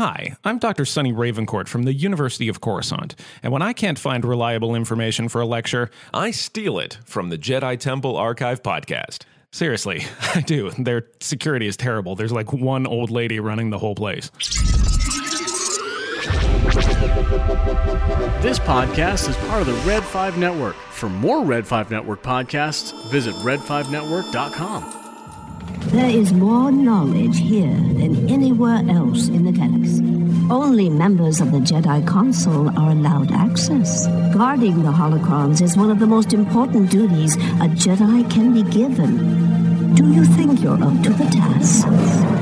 Hi, I'm Dr. Sunny Ravencourt from the University of Coruscant, and when I can't find reliable information for a lecture, I steal it from the Jedi Temple Archive podcast. Seriously, I do. Their security is terrible. There's like one old lady running the whole place. This podcast is part of the Red 5 Network. For more Red 5 Network podcasts, visit red5network.com. There is more knowledge here than anywhere else in the galaxy. Only members of the Jedi Council are allowed access. Guarding the holocrons is one of the most important duties a Jedi can be given. Do you think you're up to the task?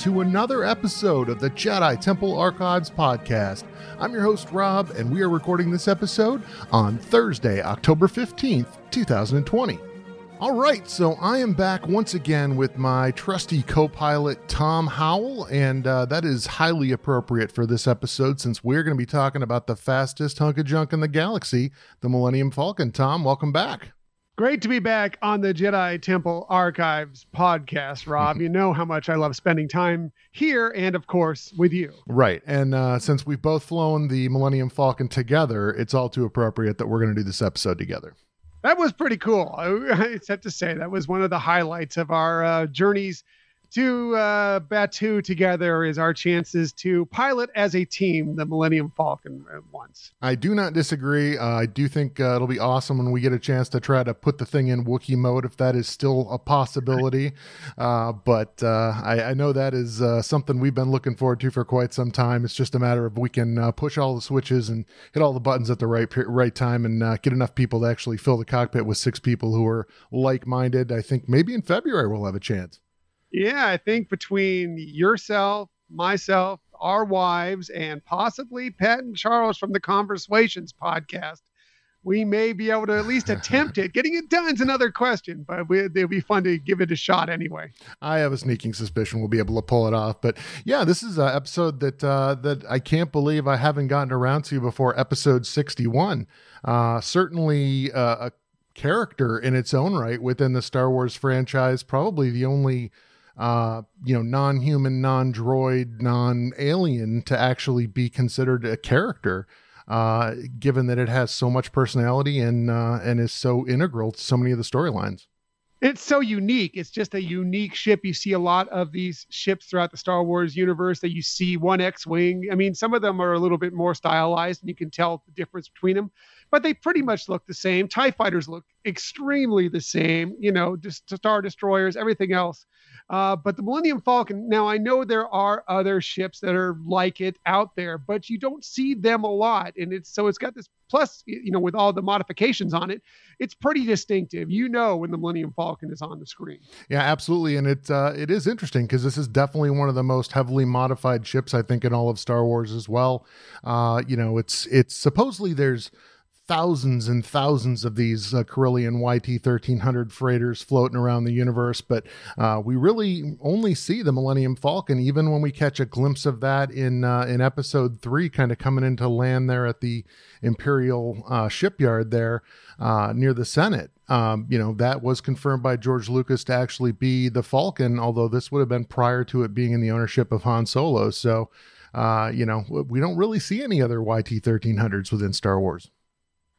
To another episode of the Jedi Temple Archives podcast. I'm your host, Rob, and we are recording this episode on Thursday, October 15th, 2020. All right, so I am back once again with my trusty co pilot, Tom Howell, and uh, that is highly appropriate for this episode since we're going to be talking about the fastest hunk of junk in the galaxy, the Millennium Falcon. Tom, welcome back. Great to be back on the Jedi Temple Archives podcast, Rob. you know how much I love spending time here and, of course, with you. Right. And uh, since we've both flown the Millennium Falcon together, it's all too appropriate that we're going to do this episode together. That was pretty cool. I, I have to say, that was one of the highlights of our uh, journeys to uh, Batuu together is our chances to pilot as a team the Millennium Falcon once. I do not disagree. Uh, I do think uh, it'll be awesome when we get a chance to try to put the thing in Wookiee mode, if that is still a possibility. Uh, but uh, I, I know that is uh, something we've been looking forward to for quite some time. It's just a matter of we can uh, push all the switches and hit all the buttons at the right right time and uh, get enough people to actually fill the cockpit with six people who are like minded. I think maybe in February we'll have a chance. Yeah, I think between yourself, myself, our wives, and possibly Pat and Charles from the Conversations podcast, we may be able to at least attempt it. Getting it done is another question, but we, it'd be fun to give it a shot anyway. I have a sneaking suspicion we'll be able to pull it off. But yeah, this is an episode that uh, that I can't believe I haven't gotten around to before episode sixty-one. Uh, certainly uh, a character in its own right within the Star Wars franchise. Probably the only uh, you know, non-human, non-droid, non-alien to actually be considered a character, uh, given that it has so much personality and uh, and is so integral to so many of the storylines. It's so unique. It's just a unique ship. You see a lot of these ships throughout the Star Wars universe that you see one X-wing. I mean, some of them are a little bit more stylized, and you can tell the difference between them. But they pretty much look the same. Tie fighters look extremely the same. You know, just star destroyers, everything else. Uh, but the Millennium Falcon, now I know there are other ships that are like it out there, but you don't see them a lot. And it's so it's got this plus, you know, with all the modifications on it, it's pretty distinctive. You know when the Millennium Falcon is on the screen. Yeah, absolutely, and it uh, it is interesting because this is definitely one of the most heavily modified ships I think in all of Star Wars as well. Uh, you know, it's it's supposedly there's thousands and thousands of these uh, YT 1300 freighters floating around the universe, but uh, we really only see the Millennium Falcon, even when we catch a glimpse of that in uh, in episode three, kind of coming into land there at the Imperial uh, shipyard there uh, near the Senate. Um, you know, that was confirmed by George Lucas to actually be the Falcon, although this would have been prior to it being in the ownership of Han Solo. So, uh, you know, we don't really see any other YT 1300s within Star Wars.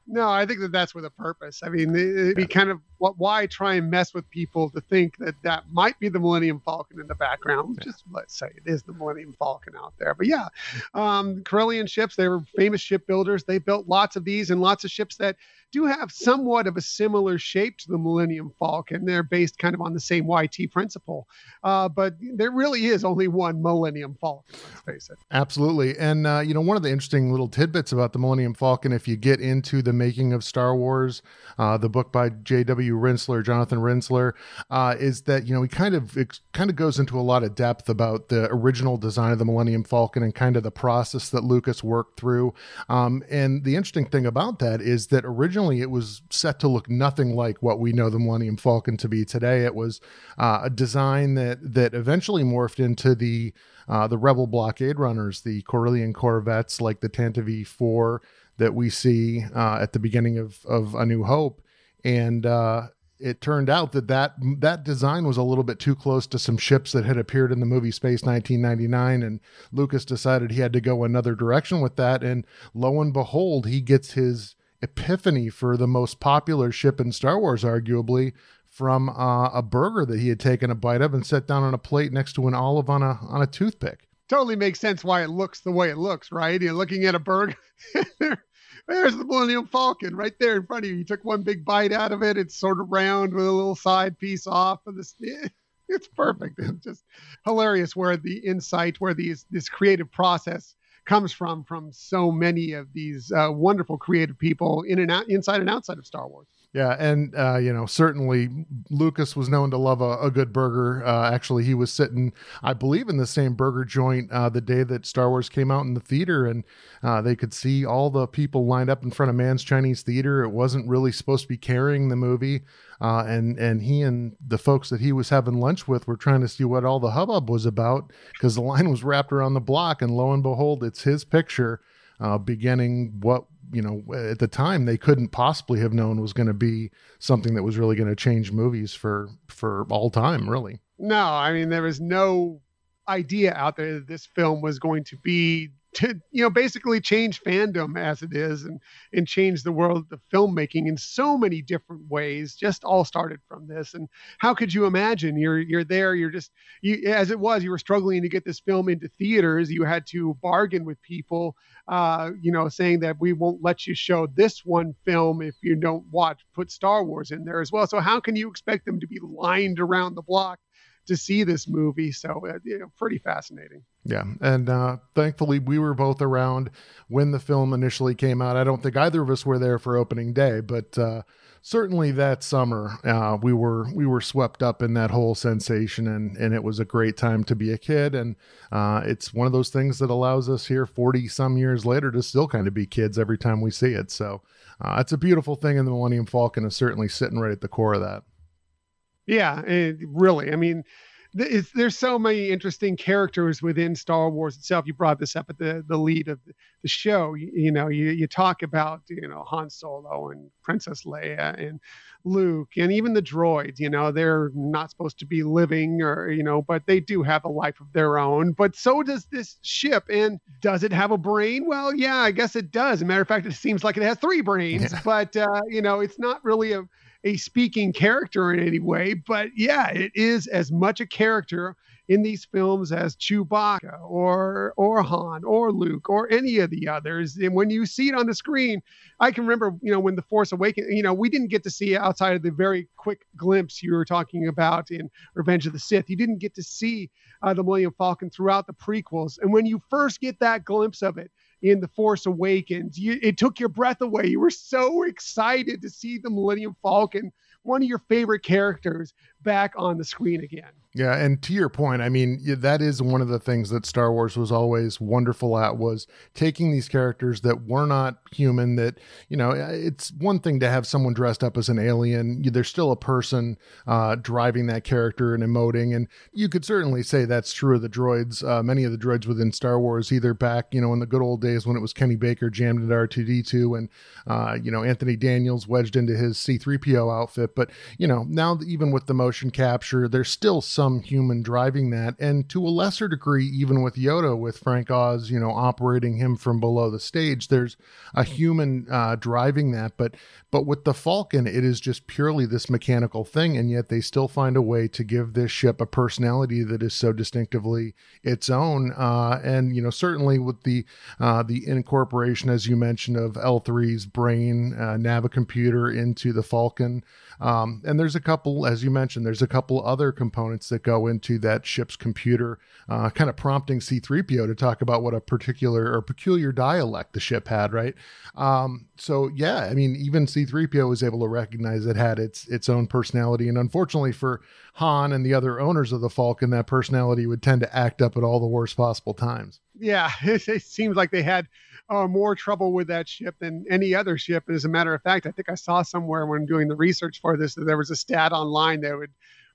No, I think that that's with a purpose. I mean, it'd be kind of what why try and mess with people to think that that might be the Millennium Falcon in the background? Just let's say it is the Millennium Falcon out there. But yeah, um, Corellian ships, they were famous shipbuilders. They built lots of these and lots of ships that do have somewhat of a similar shape to the Millennium Falcon. They're based kind of on the same YT principle, uh, but there really is only one Millennium Falcon. Let's face it. Absolutely, and uh, you know one of the interesting little tidbits about the Millennium Falcon, if you get into the making of Star Wars, uh, the book by J.W. Rinzler, Jonathan Rinzler, uh, is that you know he kind of it kind of goes into a lot of depth about the original design of the Millennium Falcon and kind of the process that Lucas worked through. Um, and the interesting thing about that is that originally it was set to look nothing like what we know the Millennium Falcon to be today. It was uh, a design that that eventually morphed into the uh, the Rebel blockade runners, the Corellian corvettes like the Tantive 4 that we see uh, at the beginning of of A New Hope, and uh, it turned out that, that that design was a little bit too close to some ships that had appeared in the movie Space 1999 and Lucas decided he had to go another direction with that and lo and behold he gets his epiphany for the most popular ship in Star Wars, arguably, from uh, a burger that he had taken a bite of and set down on a plate next to an olive on a on a toothpick. Totally makes sense why it looks the way it looks, right? You're looking at a burger. There's the Millennium Falcon right there in front of you. You took one big bite out of it. It's sort of round with a little side piece off of this. It's perfect. It's just hilarious where the insight, where these this creative process comes from from so many of these uh, wonderful creative people in and out inside and outside of Star Wars. Yeah, and uh, you know certainly Lucas was known to love a, a good burger. Uh, actually, he was sitting, I believe, in the same burger joint uh, the day that Star Wars came out in the theater, and uh, they could see all the people lined up in front of Mann's Chinese Theater. It wasn't really supposed to be carrying the movie, uh, and and he and the folks that he was having lunch with were trying to see what all the hubbub was about because the line was wrapped around the block, and lo and behold, it's his picture uh, beginning what you know at the time they couldn't possibly have known was going to be something that was really going to change movies for for all time really. No i mean there was no idea out there that this film was going to be to you know basically change fandom as it is and and change the world of filmmaking in so many different ways just all started from this and how could you imagine you're you're there you're just you as it was you were struggling to get this film into theaters you had to bargain with people uh, you know saying that we won't let you show this one film if you don't watch put Star Wars in there as well so how can you expect them to be lined around the block to see this movie. So, uh, you know, pretty fascinating. Yeah. And uh, thankfully, we were both around when the film initially came out. I don't think either of us were there for opening day, but uh, certainly that summer uh, we were we were swept up in that whole sensation, and and it was a great time to be a kid. And uh, it's one of those things that allows us here, forty some years later, to still kind of be kids every time we see it. So. Uh, it's a beautiful thing, and the Millennium Falcon is certainly sitting right at the core of that. Yeah, really. I mean, there's so many interesting characters within Star Wars itself. You brought this up at the, the lead of the show. You, you, know, you, you talk about, you know, Han Solo and Princess Leia and Luke and even the droids, you know, they're not supposed to be living or, you know, but they do have a life of their own. But so does this ship. And does it have a brain? Well, yeah, I guess it does. As a matter of fact, it seems like it has three brains, yeah. but, uh, you know, it's not really a, a speaking character in any way, but yeah, it is as much a character in these films as Chewbacca or or Han or Luke or any of the others. And when you see it on the screen, I can remember, you know, when The Force Awakens, you know, we didn't get to see outside of the very quick glimpse you were talking about in Revenge of the Sith. You didn't get to see uh, the Millennium Falcon throughout the prequels. And when you first get that glimpse of it, in The Force Awakens. You, it took your breath away. You were so excited to see the Millennium Falcon, one of your favorite characters, back on the screen again. Yeah, and to your point, I mean that is one of the things that Star Wars was always wonderful at was taking these characters that were not human. That you know, it's one thing to have someone dressed up as an alien. There's still a person uh, driving that character and emoting, and you could certainly say that's true of the droids. Uh, many of the droids within Star Wars, either back you know in the good old days when it was Kenny Baker jammed into R2D2, and uh, you know Anthony Daniels wedged into his C3PO outfit, but you know now even with the motion capture. There's still some human driving that, and to a lesser degree, even with Yoda, with Frank Oz, you know, operating him from below the stage, there's a human uh, driving that. But but with the Falcon, it is just purely this mechanical thing, and yet they still find a way to give this ship a personality that is so distinctively its own. Uh, and you know, certainly with the uh, the incorporation, as you mentioned, of L3's brain uh, Navicomputer into the Falcon. Um, and there's a couple, as you mentioned, there's a couple other components that go into that ship's computer, uh, kind of prompting C3PO to talk about what a particular or peculiar dialect the ship had, right? Um, so yeah, I mean, even C3PO was able to recognize it had its its own personality, and unfortunately for Han and the other owners of the Falcon, that personality would tend to act up at all the worst possible times. Yeah, it, it seems like they had uh, more trouble with that ship than any other ship. And as a matter of fact, I think I saw somewhere when doing the research for this that there was a stat online that would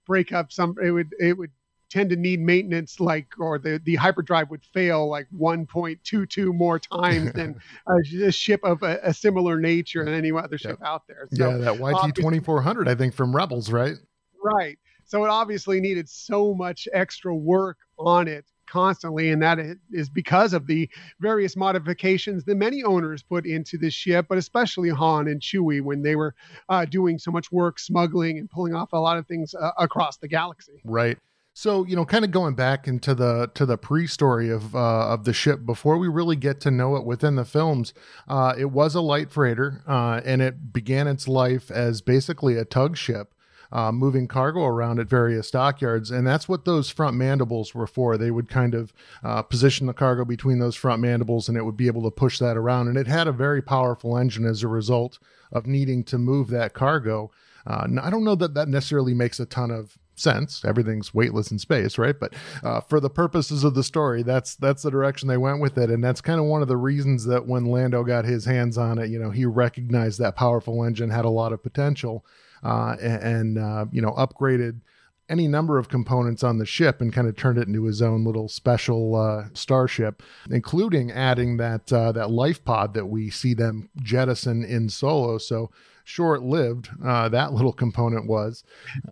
break up some. It would it would tend to need maintenance like or the the hyperdrive would fail like 1.22 more times than a, a ship of a, a, similar nature than any other ship out there so yeah that yt 2400 i think from rebels right right so it obviously needed so much extra work on it constantly, and that is because of the various modifications that many owners put into this ship, but especially Han and Chewie when they were uh, doing so much work smuggling and pulling off a lot of things uh, across the galaxy. Right. So you know, kind of going back into the to the pre-story of uh, of the ship before we really get to know it within the films, uh, it was a light freighter, uh, and it began its life as basically a tug ship uh, moving cargo around at various dockyards. And that's what those front mandibles were for. They would kind of uh, position the cargo between those front mandibles and it would be able to push that around. And it had a very powerful engine as a result of needing to move that cargo. Uh, I don't know that that necessarily makes a ton of sense. Everything's weightless in space, right? But uh, for the purposes of the story, that's that's the direction they went with it, and that's kind of one of the reasons that when Lando got his hands on it, you know, he recognized that powerful engine had a lot of potential, uh, and, uh, you know upgraded any number of components on the ship and kind of turned it into his own little special uh, starship, including adding that uh, that life pod that we see them jettison in Solo. So short lived uh, that little component was.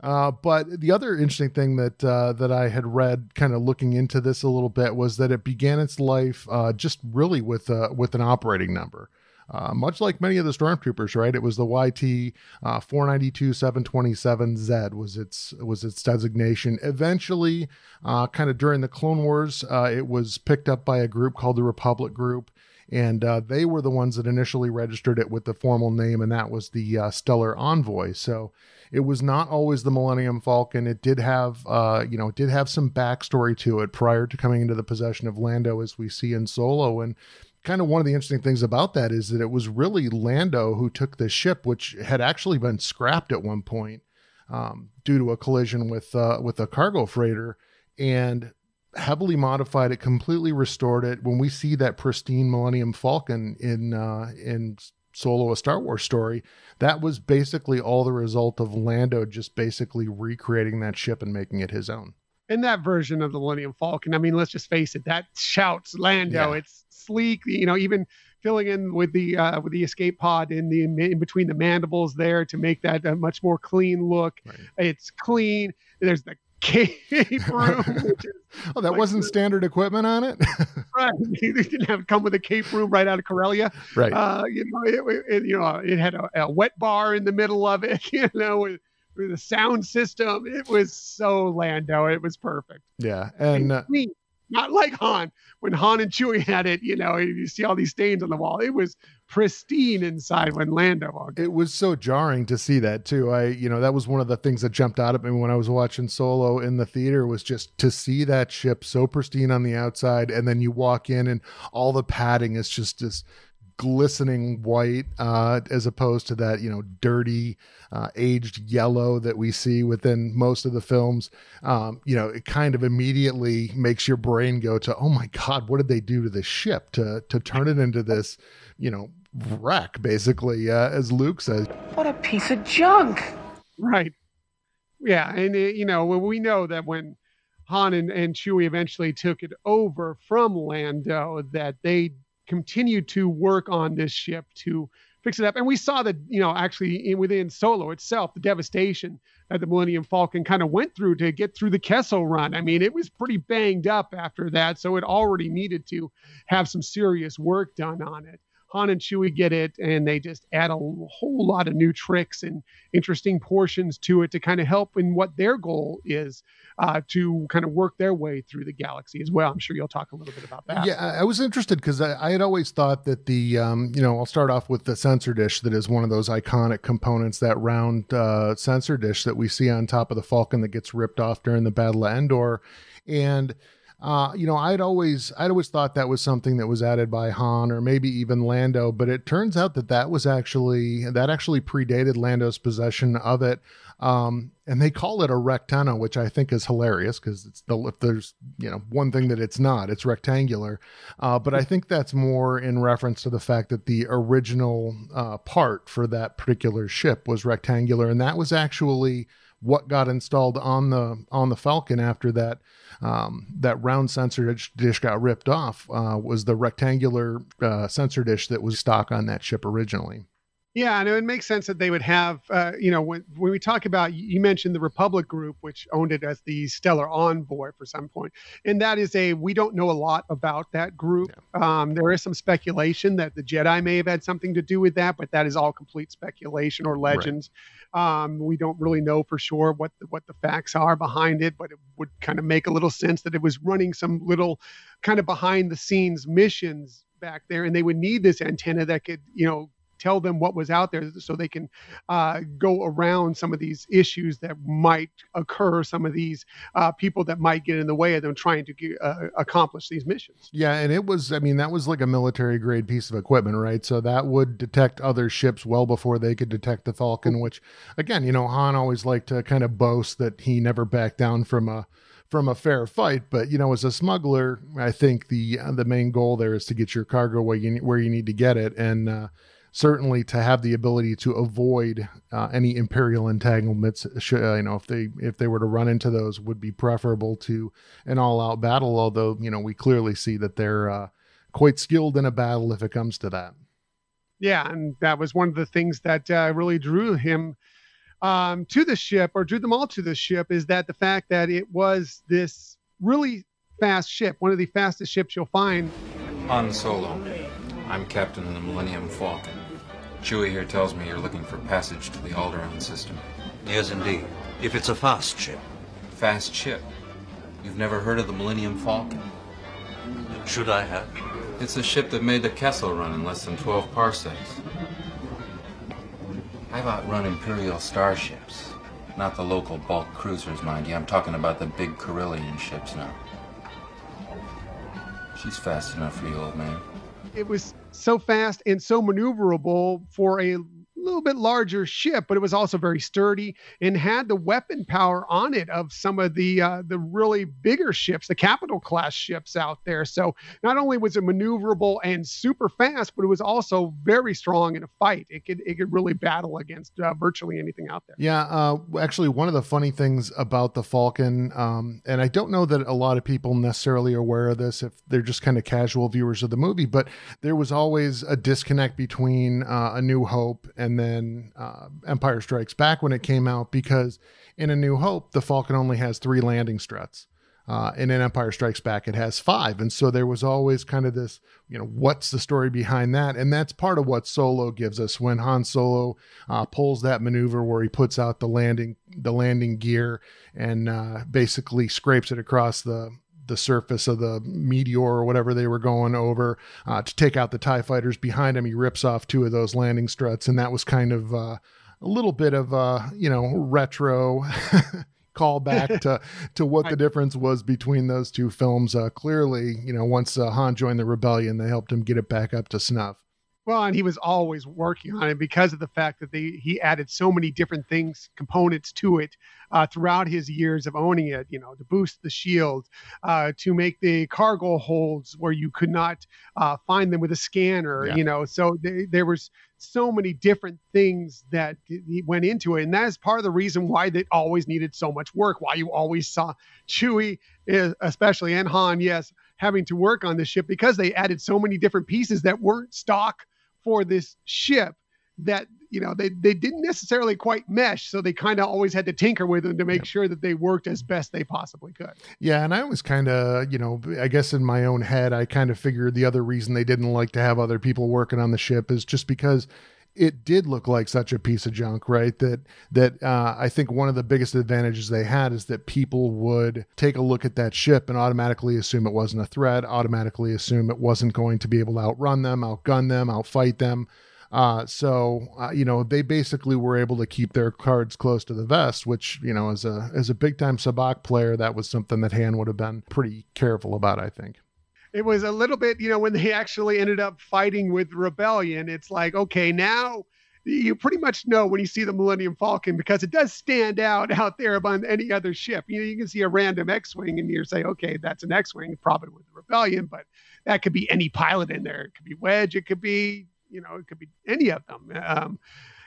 Uh, but the other interesting thing that uh, that I had read, kind of looking into this a little bit, was that it began its life uh, just really with with an operating number. Uh, much like many of the stormtroopers, right? It was the YT uh, 492 727Z was its was its designation. Eventually, uh, kind of during the Clone Wars, uh, it was picked up by a group called the Republic Group, and uh, they were the ones that initially registered it with the formal name, and that was the uh, Stellar Envoy. So it was not always the Millennium Falcon. It did have, uh, you know, it did have some backstory to it prior to coming into the possession of Lando, as we see in Solo, and kind of one of the interesting things about that is that it was really Lando who took the ship, which had actually been scrapped at one point um, due to a collision with uh, with a cargo freighter, and heavily modified it, completely restored it. When we see that pristine Millennium Falcon in uh, in Solo, a Star Wars story, that was basically all the result of Lando just basically recreating that ship and making it his own in that version of the Millennium Falcon. I mean, let's just face it, that shouts Lando. Yeah. It's sleek, you know, even filling in with the uh, with the escape pod in the in between the mandibles there to make that a much more clean look. Right. It's clean. There's the cape room. oh, that like wasn't the, standard equipment on it. right, they didn't have come with a cape room right out of Corellia. Right. Uh, you know, it, it, you know, it had a, a, wet bar in the middle of it. You know, with, with the sound system. It was so Lando. It was perfect. Yeah, and. Uh, not like Han. When Han and Chewie had it, you know, you see all these stains on the wall. It was pristine inside when Lando walked. It was so jarring to see that too. I, you know, that was one of the things that jumped out at me when I was watching Solo in the theater was just to see that ship so pristine on the outside, and then you walk in and all the padding is just this glistening white uh, as opposed to that you know dirty uh, aged yellow that we see within most of the films. Um, you know it kind of immediately makes your brain go to oh my god what did they do to this ship to to turn it into this you know wreck basically uh, as luke says. What a piece of junk. Right. Yeah and it, you know we know that when Han and, and Chewie eventually took it over from Lando that they continued to work on this ship to fix it up. And we saw that, you know, actually in, within Solo itself, the devastation that the Millennium Falcon kind of went through to get through the Kessel run. I mean, it was pretty banged up after that, so it already needed to have some serious work done on it. Han and Chewie get it, and they just add a whole lot of new tricks and interesting portions to it to kind of help in what their goal is uh, to kind of work their way through the galaxy as well. I'm sure you'll talk a little bit about that. Yeah, I was interested because I, I, had always thought that the, um, you know, I'll start off with the sensor dish that is one of those iconic components, that round uh, sensor dish that we see on top of the Falcon that gets ripped off during the Battle of Endor. And uh, you know, I'd always I'd always thought that was something that was added by Han or maybe even Lando, but it turns out that that was actually that actually predated Lando's possession of it. Um, and they call it a rectenna, which I think is hilarious because it's the if there's you know one thing that it's not, it's rectangular. Uh, but I think that's more in reference to the fact that the original uh, part for that particular ship was rectangular, and that was actually what got installed on the on the Falcon after that um, that round sensor dish got ripped off uh, was the rectangular uh, sensor dish that was stock on that ship originally. Yeah, and it makes sense that they would have, uh, you know, when when we talk about, you mentioned the Republic Group, which owned it as the Stellar Envoy for some point, and that is a we don't know a lot about that group. Yeah. Um, there is some speculation that the Jedi may have had something to do with that, but that is all complete speculation or legends. Right. Um, we don't really know for sure what the, what the facts are behind it, but it would kind of make a little sense that it was running some little kind of behind the scenes missions back there, and they would need this antenna that could, you know tell them what was out there so they can uh, go around some of these issues that might occur, some of these uh, people that might get in the way of them trying to uh, accomplish these missions. Yeah, and it was, I mean, that was like a military grade piece of equipment, right? So that would detect other ships well before they could detect the Falcon, which, again, you know, Han always liked to kind of boast that he never backed down from a from a fair fight. But you know, as a smuggler, I think the the main goal there is to get your cargo where you where you need to get it, and uh, certainly to have the ability to avoid uh, any imperial entanglements uh, you know if they if they were to run into those would be preferable to an all-out battle although you know we clearly see that they're uh, quite skilled in a battle if it comes to that. Yeah and that was one of the things that uh, really drew him um, to the ship or drew them all to the ship is that the fact that it was this really fast ship one of the fastest ships you'll find. Han Solo. I'm captain of the millennium falcon Chewie here tells me you're looking for passage to the Alderaan system. Yes, indeed. If it's a fast ship. Fast ship? You've never heard of the Millennium Falcon? Should I have? It's a ship that made the Kessel run in less than 12 parsecs. I've outrun Imperial starships. Not the local bulk cruisers, mind you. I'm talking about the big Corellian ships now. She's fast enough for you, old man. It was so fast and so maneuverable for a little bit larger ship, but it was also very sturdy and had the weapon power on it of some of the uh, the really bigger ships, the capital class ships out there. So not only was it maneuverable and super fast, but it was also very strong in a fight. It could it could really battle against uh, virtually anything out there. Yeah, uh, actually, one of the funny things about the Falcon, um, and I don't know that a lot of people necessarily are aware of this if they're just kind of casual viewers of the movie, but there was always a disconnect between uh, A New Hope and and then uh, Empire Strikes Back when it came out because in A New Hope the Falcon only has three landing struts. Uh, and in Empire Strikes Back, it has five. And so there was always kind of this, you know, what's the story behind that? And that's part of what Solo gives us when Han Solo uh, pulls that maneuver where he puts out the landing, the landing gear, and uh, basically scrapes it across the the surface of the meteor or whatever they were going over uh, to take out the TIE fighters behind him. He rips off two of those landing struts. And that was kind of uh, a little bit of, uh, you know, retro. callback to to what the difference was between those two films. Uh, clearly, you know, once uh, Han joined the rebellion, they helped him get it back up to snuff. Well, and he was always working on it because of the fact that they he added so many different things, components to it uh, throughout his years of owning it. You know, to boost the shield, uh, to make the cargo holds where you could not uh, find them with a scanner. Yeah. You know, so they, there was so many different things that went into it, and that is part of the reason why they always needed so much work. Why you always saw Chewie, eh, especially and Han, yes, having to work on this ship because they added so many different pieces that weren't stock for this ship that you know they they didn't necessarily quite mesh. So they kind of always had to tinker with them to make sure that they worked as best they possibly could. Yeah, and I was kind of, you know, I guess in my own head, I kind of figured the other reason they didn't like to have other people working on the ship is just because it did look like such a piece of junk, right? That that uh, I think one of the biggest advantages they had is that people would take a look at that ship and automatically assume it wasn't a threat, automatically assume it wasn't going to be able to outrun them, outgun them, outfight them. Uh, so uh, you know they basically were able to keep their cards close to the vest, which you know as a as a big time sabacc player, that was something that Han would have been pretty careful about, I think. It was a little bit, you know, when they actually ended up fighting with rebellion, it's like, okay, now you pretty much know when you see the Millennium Falcon because it does stand out out there above any other ship. You know, you can see a random X-wing and you say, okay, that's an X-wing, probably with the rebellion, but that could be any pilot in there. It could be Wedge, it could be, you know, it could be any of them. Um,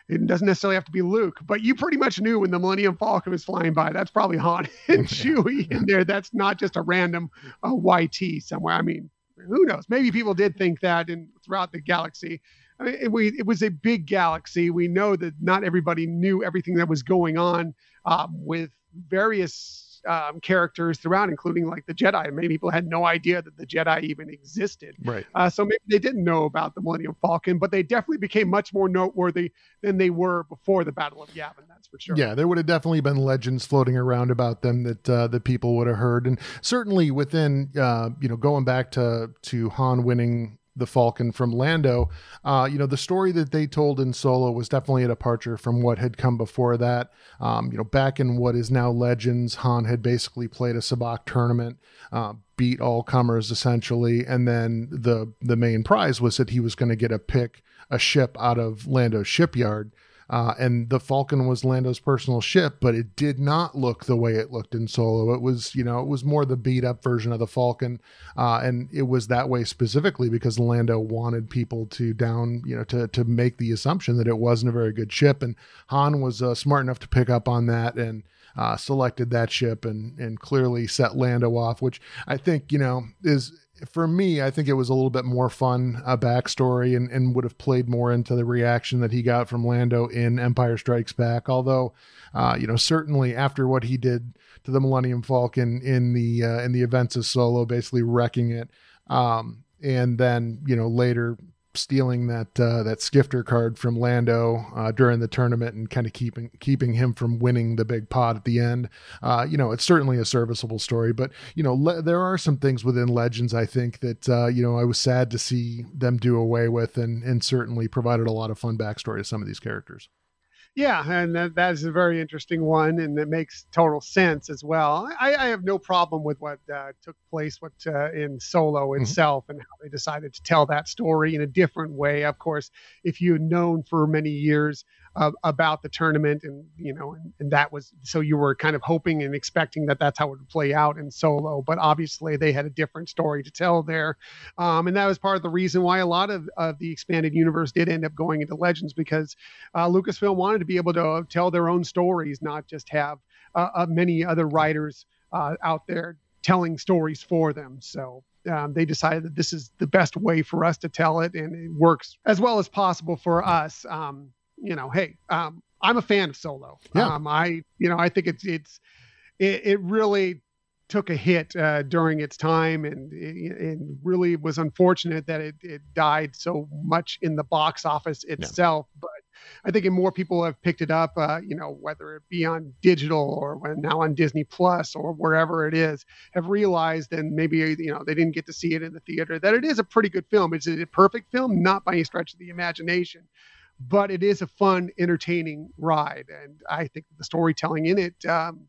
it doesn't necessarily have to be Luke, but you pretty much knew when the Millennium Falcon was flying by. That's probably Han and Chewie in there. That's not just a random uh, YT somewhere. I mean, who knows? Maybe people did think that in throughout the galaxy. I mean, it, we, it was a big galaxy. We know that not everybody knew everything that was going on um, with various um, characters throughout, including like the Jedi. Many people had no idea that the Jedi even existed. Right. Uh, so maybe they didn't know about the Millennium Falcon, but they definitely became much more noteworthy than they were before the Battle of Yavin. That's for sure. Yeah, there would have definitely been legends floating around about them that uh, that people would have heard, and certainly within uh, you know going back to to Han winning the Falcon from Lando, uh, you know the story that they told in Solo was definitely a departure from what had come before that. Um, you know, back in what is now Legends, Han had basically played a sabacc tournament. Uh, beat all comers essentially, and then the the main prize was that he was going to get a pick a ship out of Lando's shipyard. Uh, and the Falcon was Lando's personal ship, but it did not look the way it looked in Solo. It was, you know, it was more the beat up version of the Falcon, uh, and it was that way specifically because Lando wanted people to down, you know, to to make the assumption that it wasn't a very good ship, and Han was uh, smart enough to pick up on that and. Uh, selected that ship and and clearly set Lando off, which I think you know is for me, I think it was a little bit more fun a backstory and, and would have played more into the reaction that he got from Lando in Empire Strikes Back. Although, uh, you know, certainly after what he did to the Millennium Falcon in the uh, in the events of Solo, basically wrecking it, um, and then you know later stealing that uh, that skifter card from Lando uh, during the tournament and kind of keeping keeping him from winning the big pot at the end. Uh, you know, it's certainly a serviceable story, but you know, le- there are some things within Legends I think that uh, you know I was sad to see them do away with, and and certainly provided a lot of fun backstory to some of these characters. Yeah, and that, that is a very interesting one, and it makes total sense as well. I, I have no problem with what uh, took place, what uh, in Solo itself, and how they decided to tell that story in a different way. Of course, if you had known for many years uh, about the tournament, and you know, and, and that was so you were kind of hoping and expecting that that's how it would play out in Solo, but obviously they had a different story to tell there, um, and that was part of the reason why a lot of, of the expanded universe did end up going into Legends because uh, Lucasfilm wanted to be able to tell their own stories, not just have uh, uh, many other writers uh, out there telling stories for them. So um, they decided that this is the best way for us to tell it, and it works as well as possible for us. Um, you know, hey, um, I'm a fan of Solo. Yeah. Um, I, you know, I think it's it's it, it really took a hit uh, during its time, and it, it really was unfortunate that it, it died so much in the box office itself. But I think more people have picked it up, uh, you know, whether it be on digital or when now on Disney Plus or wherever it is, have realized and maybe you know they didn't get to see it in the theater that it is a pretty good film. It's a perfect film, not by any stretch of the imagination, but it is a fun, entertaining ride, and I think the storytelling in it. Um,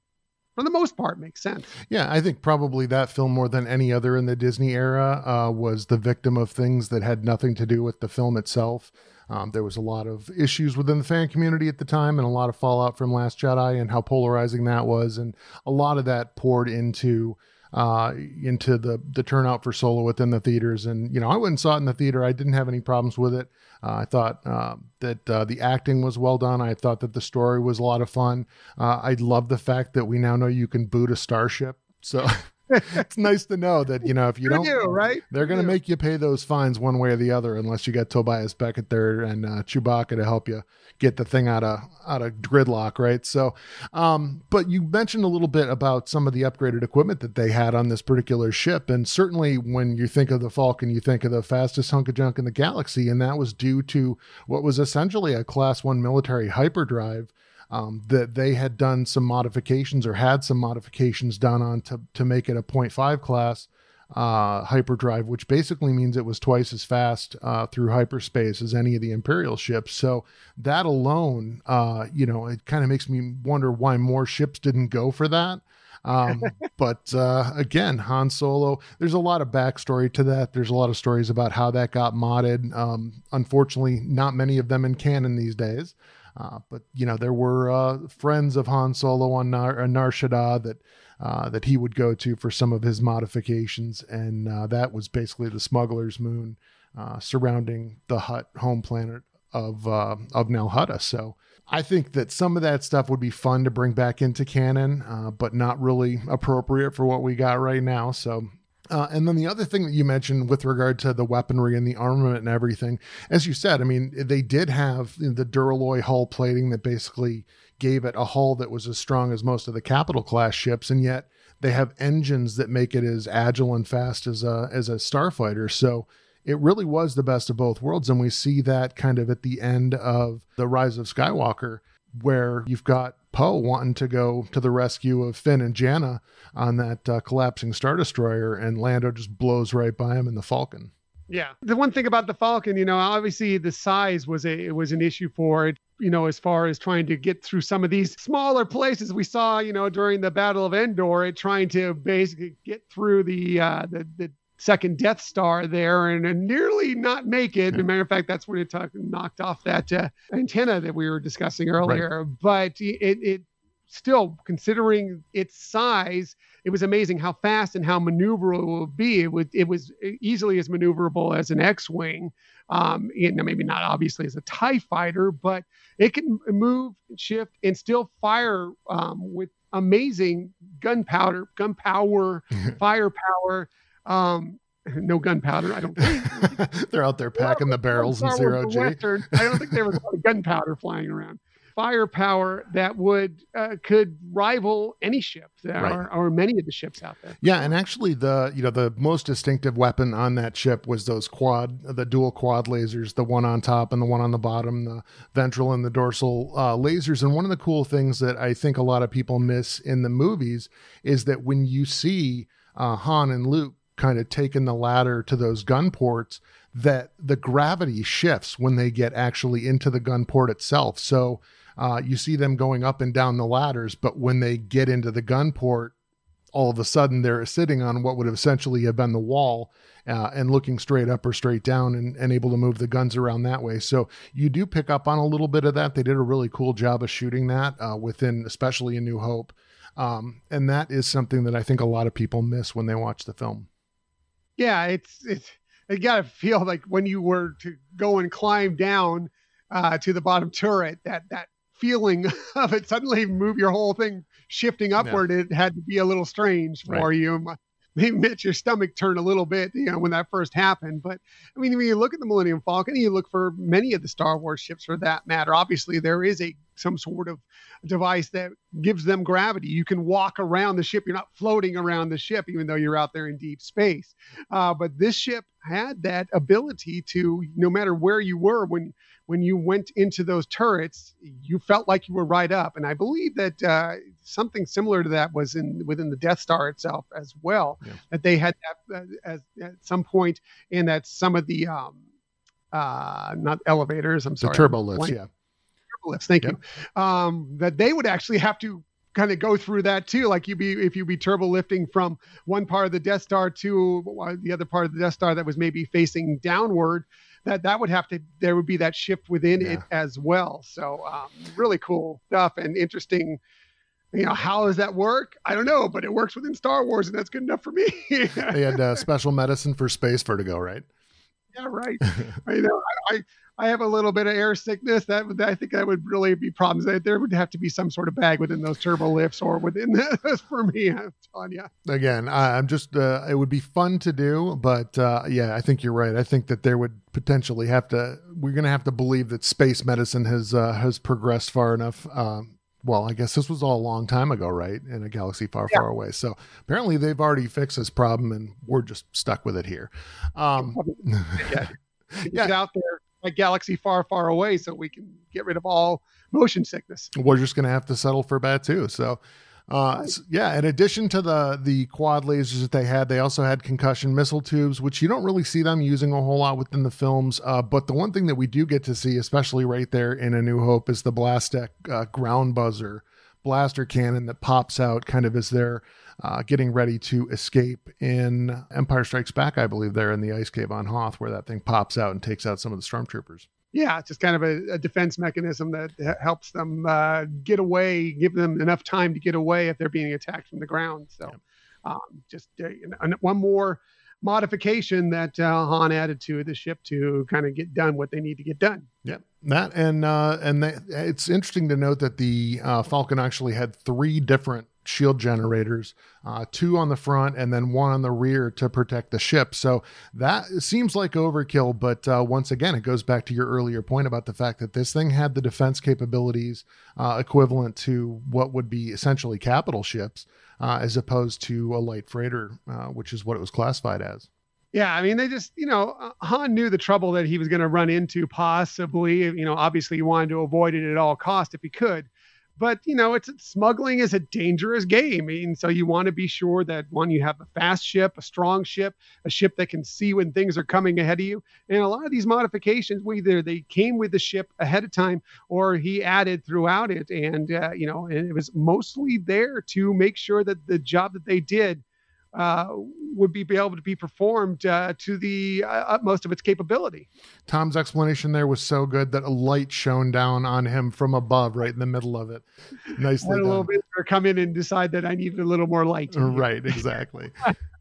for the most part, makes sense. Yeah, I think probably that film more than any other in the Disney era uh, was the victim of things that had nothing to do with the film itself. Um, there was a lot of issues within the fan community at the time, and a lot of fallout from Last Jedi and how polarizing that was, and a lot of that poured into uh, into the the turnout for Solo within the theaters. And you know, I went and saw it in the theater. I didn't have any problems with it. Uh, I thought uh, that the acting was well done. I thought that the story was a lot of fun. Uh, I love the fact that we now know you can boot a starship. So it's nice to know that you know if you don't, right? they're going to make you pay those fines one way or the other, unless you get Tobias Beckett there and uh, Chewbacca to help you get the thing out of out of gridlock, right? So, um, but you mentioned a little bit about some of the upgraded equipment that they had on this particular ship, and certainly when you think of the Falcon, you think of the fastest hunk of junk in the galaxy, and that was due to what was essentially a Class One military hyperdrive um, that they had done some modifications or had some modifications done on to, to make it a 0.5 class uh, hyperdrive, which basically means it was twice as fast uh, through hyperspace as any of the Imperial ships. So that alone, uh, you know, it kind of makes me wonder why more ships didn't go for that. Um, but uh, again, Han Solo, there's a lot of backstory to that. There's a lot of stories about how that got modded. Um, unfortunately, not many of them in canon these days. Uh, but you know, there were uh, friends of Han Solo on Nar, uh, Nar Shaddaa that uh, that he would go to for some of his modifications, and uh, that was basically the smuggler's moon uh, surrounding the Hutt home planet of of Nal Hutta. So I think that some of that stuff would be fun to bring back into canon, but not really appropriate for what we got right now. So. Uh, and then the other thing that you mentioned with regard to the weaponry and the armament and everything, as you said, I mean, they did have the Duralloy hull plating that basically gave it a hull that was as strong as most of the capital class ships, and yet they have engines that make it as agile and fast as a as a starfighter. So it really was the best of both worlds, and we see that kind of at the end of the Rise of Skywalker, where you've got Poe wanting to go to the rescue of Finn and Jannah on that uh, collapsing star destroyer, and Lando just blows right by him in the Falcon. Yeah. The one thing about the Falcon, you know, obviously the size was a was an issue for it, you know, as far as trying to get through some of these smaller places we saw, you know, during the Battle of Endor, it trying to basically get through the uh the the second Death Star there and, and nearly not make it. As a matter of fact, that's when it took, knocked off that uh, antenna that we were discussing earlier. But it it still considering its size, it was amazing how fast and how maneuverable it would be. It, would, it was easily as maneuverable as an X-wing. Um, you know, maybe not obviously as a Tie fighter, but it can move, shift, and still fire um, with amazing gunpowder, gunpower, firepower. Um, no gunpowder, I don't think. They're out there packing the barrels in zero G. Western, I don't think there was a lot of gunpowder flying around. Firepower that would uh, could rival any ship that Right. are, or many of the ships out there. Yeah, and actually the you know the most distinctive weapon on that ship was those quad the dual quad lasers, the one on top and the one on the bottom, the ventral and the dorsal uh, lasers. And one of the cool things that I think a lot of people miss in the movies is that when you see uh, Han and Luke kind of taking the ladder to those gun ports, that the gravity shifts when they get actually into the gun port itself. So uh, you see them going up and down the ladders, but when they get into the gun port, all of a sudden they're sitting on what would essentially have been the wall uh, and looking straight up or straight down and, and able to move the guns around that way. So you do pick up on a little bit of that. They did a really cool job of shooting that uh, within, especially in New Hope. Um, and that is something that I think a lot of people miss when they watch the film. Yeah, it's it's you got to feel like when you were to go and climb down uh, to the bottom turret, that that feeling of it suddenly move your whole thing shifting upward. It had to be a little strange for Right. you. Maybe makes your stomach turn a little bit, you know, when that first happened. But I mean, when you look at the Millennium Falcon, you look for many of the Star Wars ships for that matter. Obviously, there is a some sort of device that gives them gravity. You can walk around the ship. You're not floating around the ship, even though you're out there in deep space. Uh, but this ship had that ability to, no matter where you were, when when you went into those turrets, you felt like you were right up. And I believe that uh, something similar to that was in within the Death Star itself as well. That they had that uh, as, at some point, and that some of the um, uh, not elevators. I'm The sorry, turbo lifts, yeah. turbo lifts. Thank you. Um, that they would actually have to kind of go through that too. Like you be if you be turbo lifting from one part of the Death Star to uh, the other part of the Death Star that was maybe facing downward. That that would have to there would be that shift within it as well. So um, really cool stuff and interesting. You know how does that work? I don't know, but it works within Star Wars, and that's good enough for me. They had uh, special medicine for space vertigo, right? Yeah, right. I know. I, I have a little bit of air sickness. That I think that would really be problems. There would have to be some sort of bag within those turbo lifts or within this for me. I'm telling you. Again, I'm just. Uh, it would be fun to do, but uh, yeah, I think you're right. I think that there would potentially have to. We're going to have to believe that space medicine has uh, has progressed far enough. Um, well, I guess this was all a long time ago, right? In a galaxy far, yeah. far away. So apparently they've already fixed this problem and we're just stuck with it here. Um, yeah. yeah. out there a galaxy far, far away so we can get rid of all motion sickness. We're just going to have to settle for Batuu. So, uh, yeah, in addition to the the quad lasers that they had, they also had concussion missile tubes, which you don't really see them using a whole lot within the films. Uh, but the one thing that we do get to see, especially right there in A New Hope, is the Blastech uh, ground buzzer blaster cannon that pops out kind of as they're uh, getting ready to escape in Empire Strikes Back, I believe, there in the ice cave on Hoth, where that thing pops out and takes out some of the stormtroopers. Yeah, it's just kind of a, a defense mechanism that helps them uh, get away, give them enough time to get away if they're being attacked from the ground. So, yeah. um, just uh, one more modification that uh, Han added to the ship to kind of get done what they need to get done. Yeah, that and uh, and they, it's interesting to note that the uh, Falcon actually had three different shield generators, uh, two on the front and then one on the rear to protect the ship. So that seems like overkill, but uh, once again, it goes back to your earlier point about the fact that this thing had the defense capabilities uh, equivalent to what would be essentially capital ships, uh, as opposed to a light freighter, uh, which is what it was classified as. Yeah, I mean, they just, you know, uh, Han knew the trouble that he was going to run into, possibly. You know, obviously, he wanted to avoid it at all cost if he could but you know it's smuggling is a dangerous game and so you want to be sure that one you have a fast ship a strong ship a ship that can see when things are coming ahead of you and a lot of these modifications either they came with the ship ahead of time or he added throughout it and uh, you know and it was mostly there to make sure that the job that they did uh, would be, be able to be performed uh, to the uh, utmost of its capability. Tom's explanation there was so good that a light shone down on him from above, right in the middle of it. Nicely a little bit, or come in and decide that I needed a little more light. Right, exactly.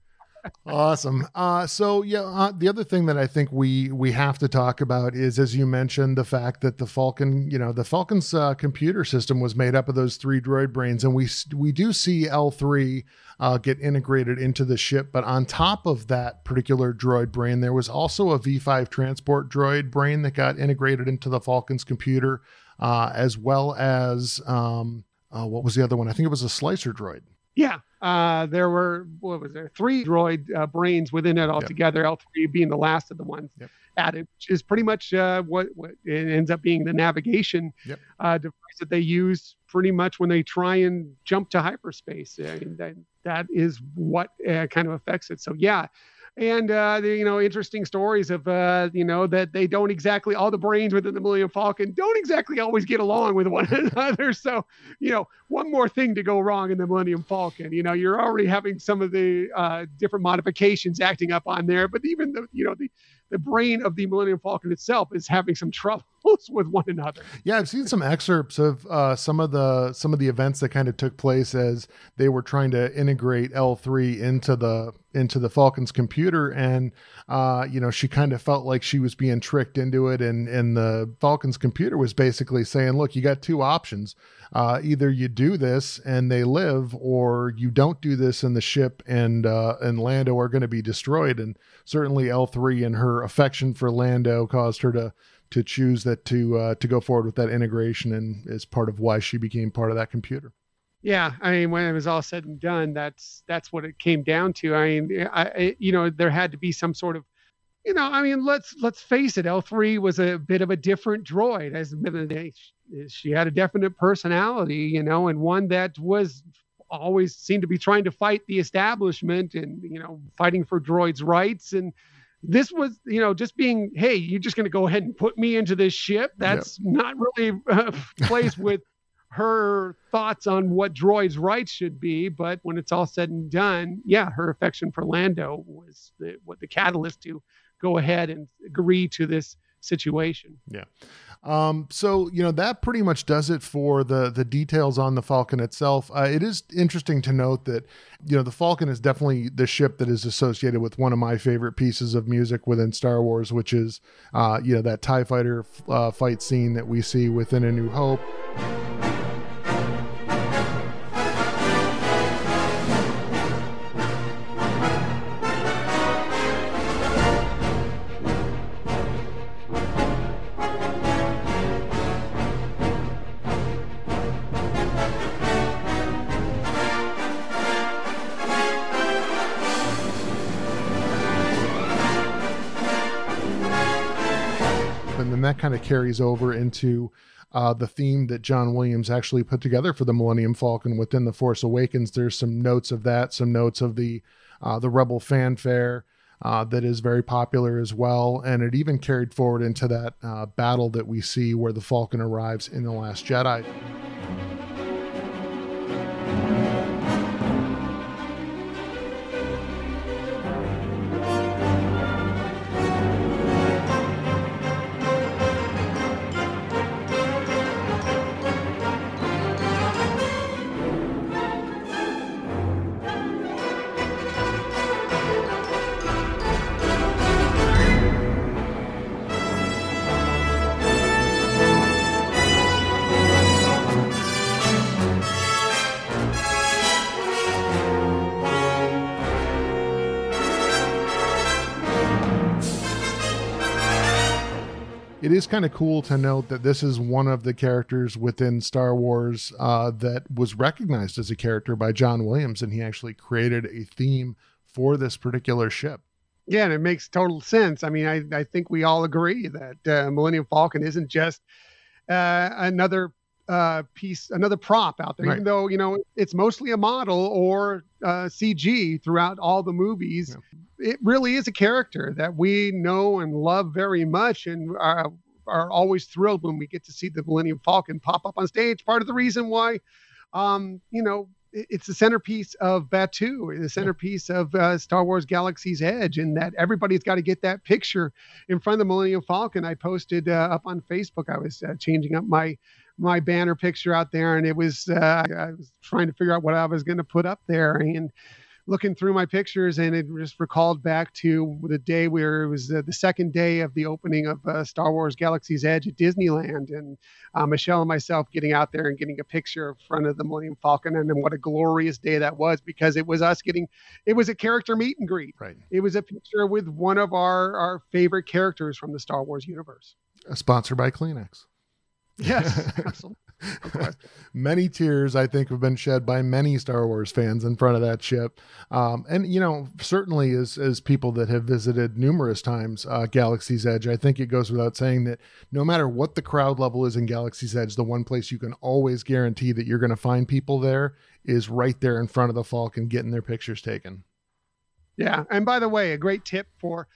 awesome. Uh, so yeah, uh, the other thing that I think we we have to talk about is, as you mentioned, the fact that the Falcon, you know, the Falcon's uh, computer system was made up of those three droid brains, and we we do see L three uh, get integrated into the ship. But on top of that particular droid brain, there was also a V five transport droid brain that got integrated into the Falcon's computer, uh, as well as um, uh, what was the other one? I think it was a slicer droid. Yeah, uh, there were what was there three droid uh, brains within it altogether. Yep. L three being the last of the ones yep. added, which is pretty much uh, what what it ends up being the navigation yep. Uh, device that they use pretty much when they try and jump to hyperspace. and that, that is what uh, kind of affects it. So yeah, and uh, the, you know interesting stories of uh, you know that they don't exactly all the brains within the Millennium Falcon don't exactly always get along with one another. So you know one more thing to go wrong in the Millennium Falcon. You know you're already having some of the uh, different modifications acting up on there, but even the you know the the brain of the Millennium Falcon itself is having some troubles with one another. Yeah, I've seen some excerpts of uh, some of the some of the events that kind of took place as they were trying to integrate L three into the into the Falcon's computer, and uh, you know she kind of felt like she was being tricked into it, and and the Falcon's computer was basically saying, "Look, you got two options. Uh, either you do this and they live, or you don't do this, and the ship and uh, and Lando are going to be destroyed." And certainly L three and her affection for Lando caused her to to choose that to uh, to go forward with that integration, and is part of why she became part of that computer. Yeah, I mean, when it was all said and done, that's that's what it came down to. I mean, I, you know, there had to be some sort of, you know, I mean, let's let's face it, L three was a bit of a different droid. As she had a definite personality, you know, and one that was always seemed to be trying to fight the establishment and you know fighting for droids' rights and this was you know just being hey you're just going to go ahead and put me into this ship? That's yep. not really uh, placed with her thoughts on what droids rights should be but when it's all said and done yeah her affection for lando was the what the catalyst to go ahead and agree to this situation. Yeah Um, so you know that pretty much does it for the the details on the Falcon itself. Uh, it is interesting to note that you know the Falcon is definitely the ship that is associated with one of my favorite pieces of music within Star Wars, which is uh, you know that Tie Fighter uh, fight scene that we see within A New Hope. Carries over into uh, the theme that John Williams actually put together for the Millennium Falcon within the Force Awakens. There's some notes of that, some notes of the uh, the Rebel fanfare uh, that is very popular as well, and it even carried forward into that uh, battle that we see where the Falcon arrives in the Last Jedi. It is kind of cool to note that this is one of the characters within Star Wars uh, that was recognized as a character by John Williams, and he actually created a theme for this particular ship. Yeah, and it makes total sense. I mean, I, I think we all agree that uh, Millennium Falcon isn't just uh, another uh, piece, another prop out there, Right. even though, you know, it's mostly a model or uh, CG throughout all the movies. It really is a character that we know and love very much and are, are always thrilled when we get to see the Millennium Falcon pop up on stage. Part of the reason why, um, you know, it's the centerpiece of Batuu, the centerpiece of uh, Star Wars Galaxy's Edge, and that everybody's got to get that picture in front of the Millennium Falcon. I posted uh, up on Facebook. I was uh, changing up my my banner picture out there, and it was uh, I was trying to figure out what I was going to put up there, and looking through my pictures, and it just recalled back to the day where it was uh, the second day of the opening of uh, Star Wars Galaxy's Edge at Disneyland, and uh, Michelle and myself getting out there and getting a picture in front of the Millennium Falcon, and then what a glorious day that was because it was us getting, it was a character meet and greet. Right. It was a picture with one of our our favorite characters from the Star Wars universe. Uh, Sponsored by Kleenex. Yes, many tears i think have been shed by many star wars fans in front of that ship. Um, and you know certainly as as people that have visited numerous times uh, galaxy's edge i think it goes without saying that no matter what the crowd level is in galaxy's edge the one place you can always guarantee that you're going to find people there is right there in front of the falcon getting their pictures taken. Yeah. And by the way, a great tip for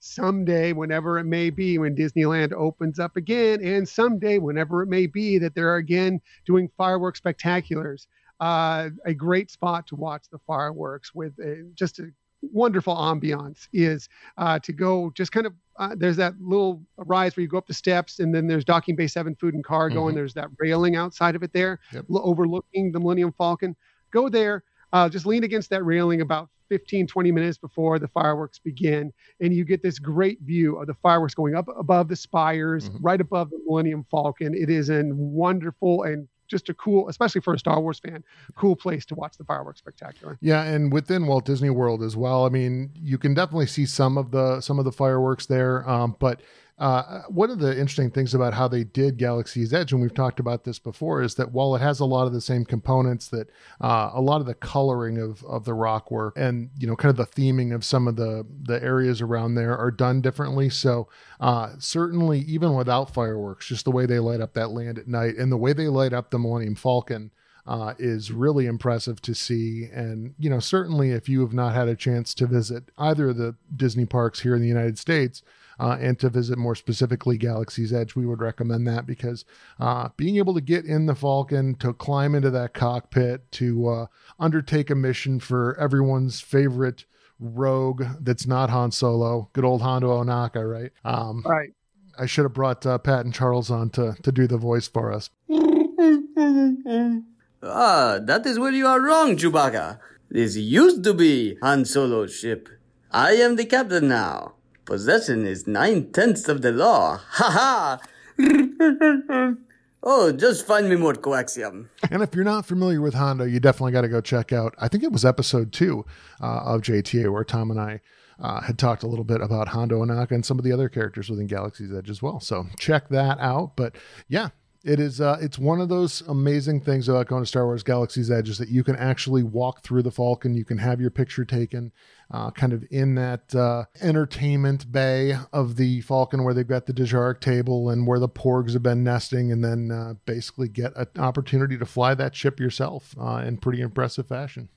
someday, whenever it may be, when Disneyland opens up again, and someday, whenever it may be, that they're again doing fireworks spectaculars. Uh, a great spot to watch the fireworks with a, just a wonderful ambiance is uh, to go just kind of uh, there's that little rise where you go up the steps and then there's docking bay 7 food and cargo Mhm. and there's that railing outside of it there Yep. lo- overlooking the millennium falcon go there uh, just lean against that railing about 15 20 minutes before the fireworks begin and you get this great view of the fireworks going up above the spires Mhm. right above the millennium falcon it is a wonderful and just a cool especially for a star wars fan cool place to watch the fireworks spectacular Yeah, and within Walt Disney World as well. I mean, you can definitely see some of the some of the fireworks there. Um, but uh, one of the interesting things about how they did Galaxy's Edge, and we've talked about this before, is that while it has a lot of the same components, that uh, a lot of the coloring of of the rock work and you know kind of the theming of some of the the areas around there are done differently. So uh, certainly, even without fireworks, just the way they light up that land at night and the way they light up the Millennium Falcon uh, is really impressive to see. And, you know, certainly if you have not had a chance to visit either of the Disney parks here in the United States, uh, and to visit more specifically Galaxy's Edge, we would recommend that because uh, being able to get in the Falcon, to climb into that cockpit, to uh, undertake a mission for everyone's favorite rogue that's not Han Solo, good old Hondo Ohnaka, right? Um, right I should have brought uh, Pat and Charles on to to do the voice for us. Ah, that is where you are wrong, Chewbacca. This used to be Han Solo's ship. I am the captain now. Possession is nine tenths of the law. Ha ha! oh, just find me more coaxium. And if you're not familiar with Hondo, you definitely got to go check out. I think it was episode two uh, of JTA where Tom and I uh, had talked a little bit about Hondo Ohnaka and some of the other characters within Galaxy's Edge as well. So check that out. But yeah, it is uh, it's one of those amazing things about going to Star Wars Galaxy's Edge is that you can actually walk through the Falcon, you can have your picture taken, uh, kind of in that uh, entertainment bay of the Falcon where they've got the Dejarik table and where the Porgs have been nesting, and then uh, basically get an opportunity to fly that ship yourself uh, in pretty impressive fashion.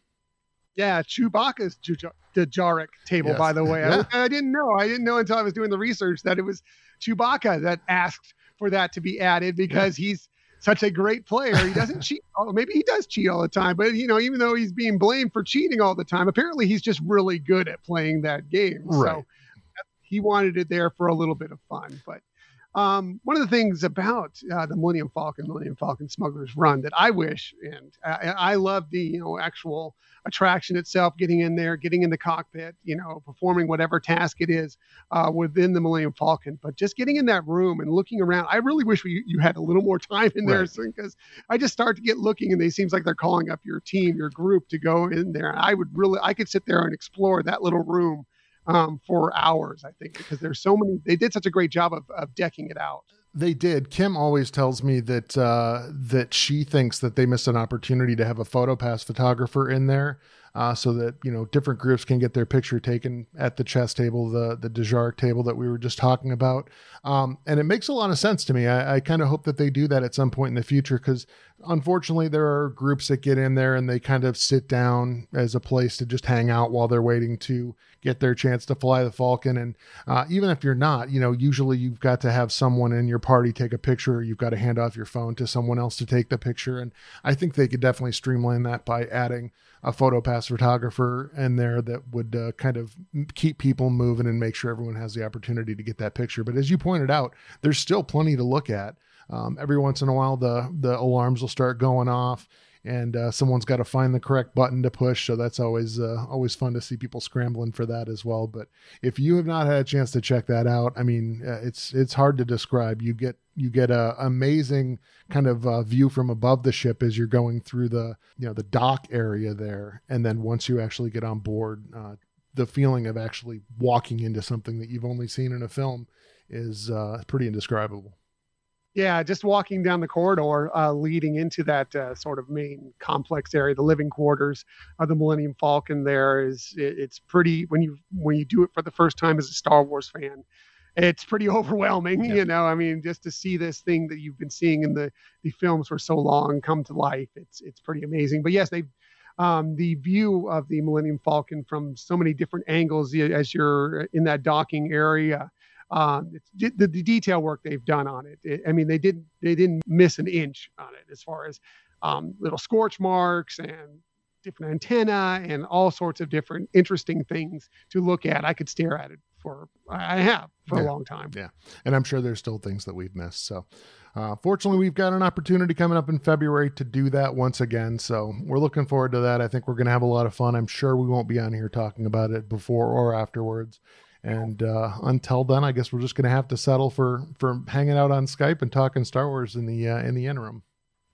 Yeah, Chewbacca's Dejarik table, Yes. by the way. Yeah. I, I didn't know. I didn't know until I was doing the research that it was Chewbacca that asked for that to be added because he's such a great player. He doesn't cheat. Oh, maybe he does cheat all the time, but you know, even though he's being blamed for cheating all the time, apparently he's just really good at playing that game. Right. So he wanted it there for a little bit of fun. But um, one of the things about uh, the Millennium Falcon, Millennium Falcon Smuggler's Run that I wish, and I, I love the you know actual attraction itself, getting in there, getting in the cockpit, you know, performing whatever task it is uh, within the Millennium Falcon. But just getting in that room and looking around, I really wish we, you had a little more time in there Right. because I just start to get looking and they seems like they're calling up your team, your group to go in there. I would really, I could sit there and explore that little room um, for hours, I think, because there's so many, they did such a great job of, of decking it out. They did. Kim always tells me that uh, that she thinks that they missed an opportunity to have a photo pass photographer in there, uh, so that you know different groups can get their picture taken at the chess table, the the Dejarik table that we were just talking about. Um, and it makes a lot of sense to me. I, I kind of hope that they do that at some point in the future because unfortunately there are groups that get in there and they kind of sit down as a place to just hang out while they're waiting to get their chance to fly the Falcon. And uh, even if you're not, you know, usually you've got to have someone in your party take a picture. You've got to hand off your phone to someone else to take the picture. And I think they could definitely streamline that by adding a photo pass photographer in there that would uh, kind of keep people moving and make sure everyone has the opportunity to get that picture. But as you pointed out, there's still plenty to look at. Um, every once in a while, the the alarms will start going off, and uh, someone's got to find the correct button to push. So that's always uh, always fun to see people scrambling for that as well. But if you have not had a chance to check that out, I mean, uh, it's it's hard to describe. You get you get a amazing kind of uh, view from above the ship as you're going through the you know the dock area there, and then once you actually get on board, uh, the feeling of actually walking into something that you've only seen in a film is uh, pretty indescribable. Yeah, just walking down the corridor uh, leading into that uh, sort of main complex area, the living quarters of the Millennium Falcon. There is, it, it's pretty when you when you do it for the first time as a Star Wars fan, it's pretty overwhelming. You know, I mean, just to see this thing that you've been seeing in the the films for so long come to life, it's it's pretty amazing. But yes, they um, the view of the Millennium Falcon from so many different angles as you're in that docking area. Um, it's the, the detail work they've done on it. it. I mean, they didn't they didn't miss an inch on it as far as um, little scorch marks and different antenna and all sorts of different interesting things to look at. I could stare at it for I have for Yeah. a long time. Yeah. And I'm sure there's still things that we've missed. So, uh, fortunately, we've got an opportunity coming up in February to do that once again. So, we're looking forward to that. I think we're going to have a lot of fun. I'm sure we won't be on here talking about it before or afterwards. And uh, until then, I guess we're just going to have to settle for for hanging out on Skype and talking Star Wars in the uh, in the interim.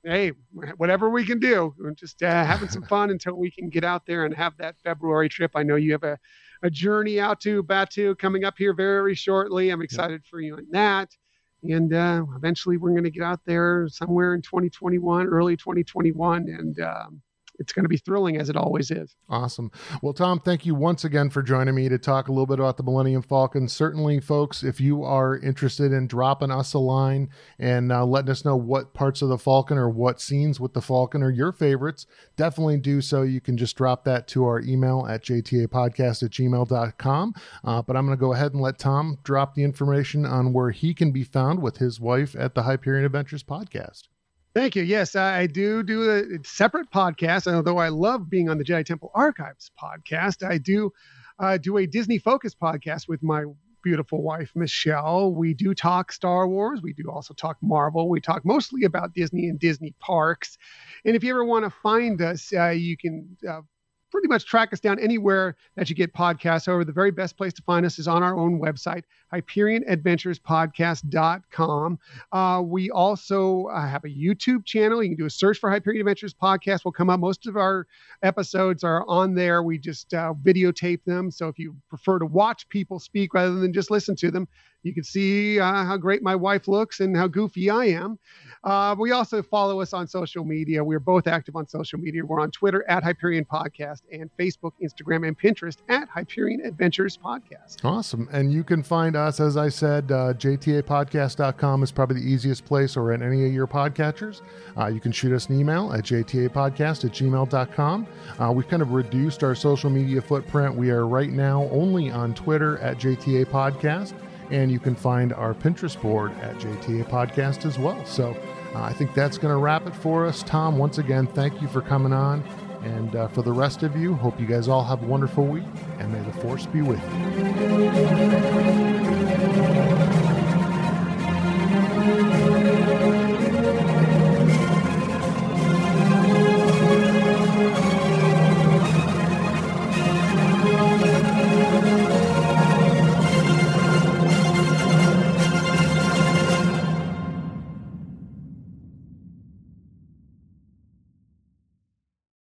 Hey, whatever we can do, we're just uh, having some fun until we can get out there and have that February trip. I know you have a, a journey out to Batuu coming up here very shortly. I'm excited for you on that. And uh, eventually we're going to get out there somewhere in 2021, early 2021. And um, it's going to be thrilling as it always is. Awesome. Well, Tom, thank you once again for joining me to talk a little bit about the Millennium Falcon. Certainly, folks, if you are interested in dropping us a line and uh, letting us know what parts of the Falcon or what scenes with the Falcon are your favorites, definitely do so. You can just drop that to our email at jtapodcast at gmail.com. Uh, but I'm going to go ahead and let Tom drop the information on where he can be found with his wife at the Hyperion Adventures podcast. Thank you. Yes, I do do a separate podcast. And Although I love being on the Jedi Temple Archives podcast, I do uh, do a Disney focused podcast with my beautiful wife, Michelle. We do talk Star Wars. We do also talk Marvel. We talk mostly about Disney and Disney parks. And if you ever want to find us, uh, you can uh, pretty much track us down anywhere that you get podcasts. However, the very best place to find us is on our own website, HyperionAdventurespodcast.com. Uh, we also uh, have a YouTube channel. You can do a search for Hyperion Adventures Podcast. Will come up. Most of our episodes are on there. We just uh, videotape them. So if you prefer to watch people speak rather than just listen to them, you can see uh, how great my wife looks and how goofy I am. Uh, we also follow us on social media. We're both active on social media. We're on Twitter at Hyperion Podcast and Facebook, Instagram, and Pinterest at Hyperion Adventures Podcast. Awesome. And you can find us, as I said, uh, jtapodcast.com is probably the easiest place or at any of your podcatchers. Uh, you can shoot us an email at jtapodcast at gmail.com. Uh, we've kind of reduced our social media footprint. We are right now only on Twitter at JTA Podcast and you can find our Pinterest board at JTA Podcast as well. So uh, I think that's going to wrap it for us. Tom, once again, thank you for coming on. And uh, for the rest of you, hope you guys all have a wonderful week, and may the force be with you.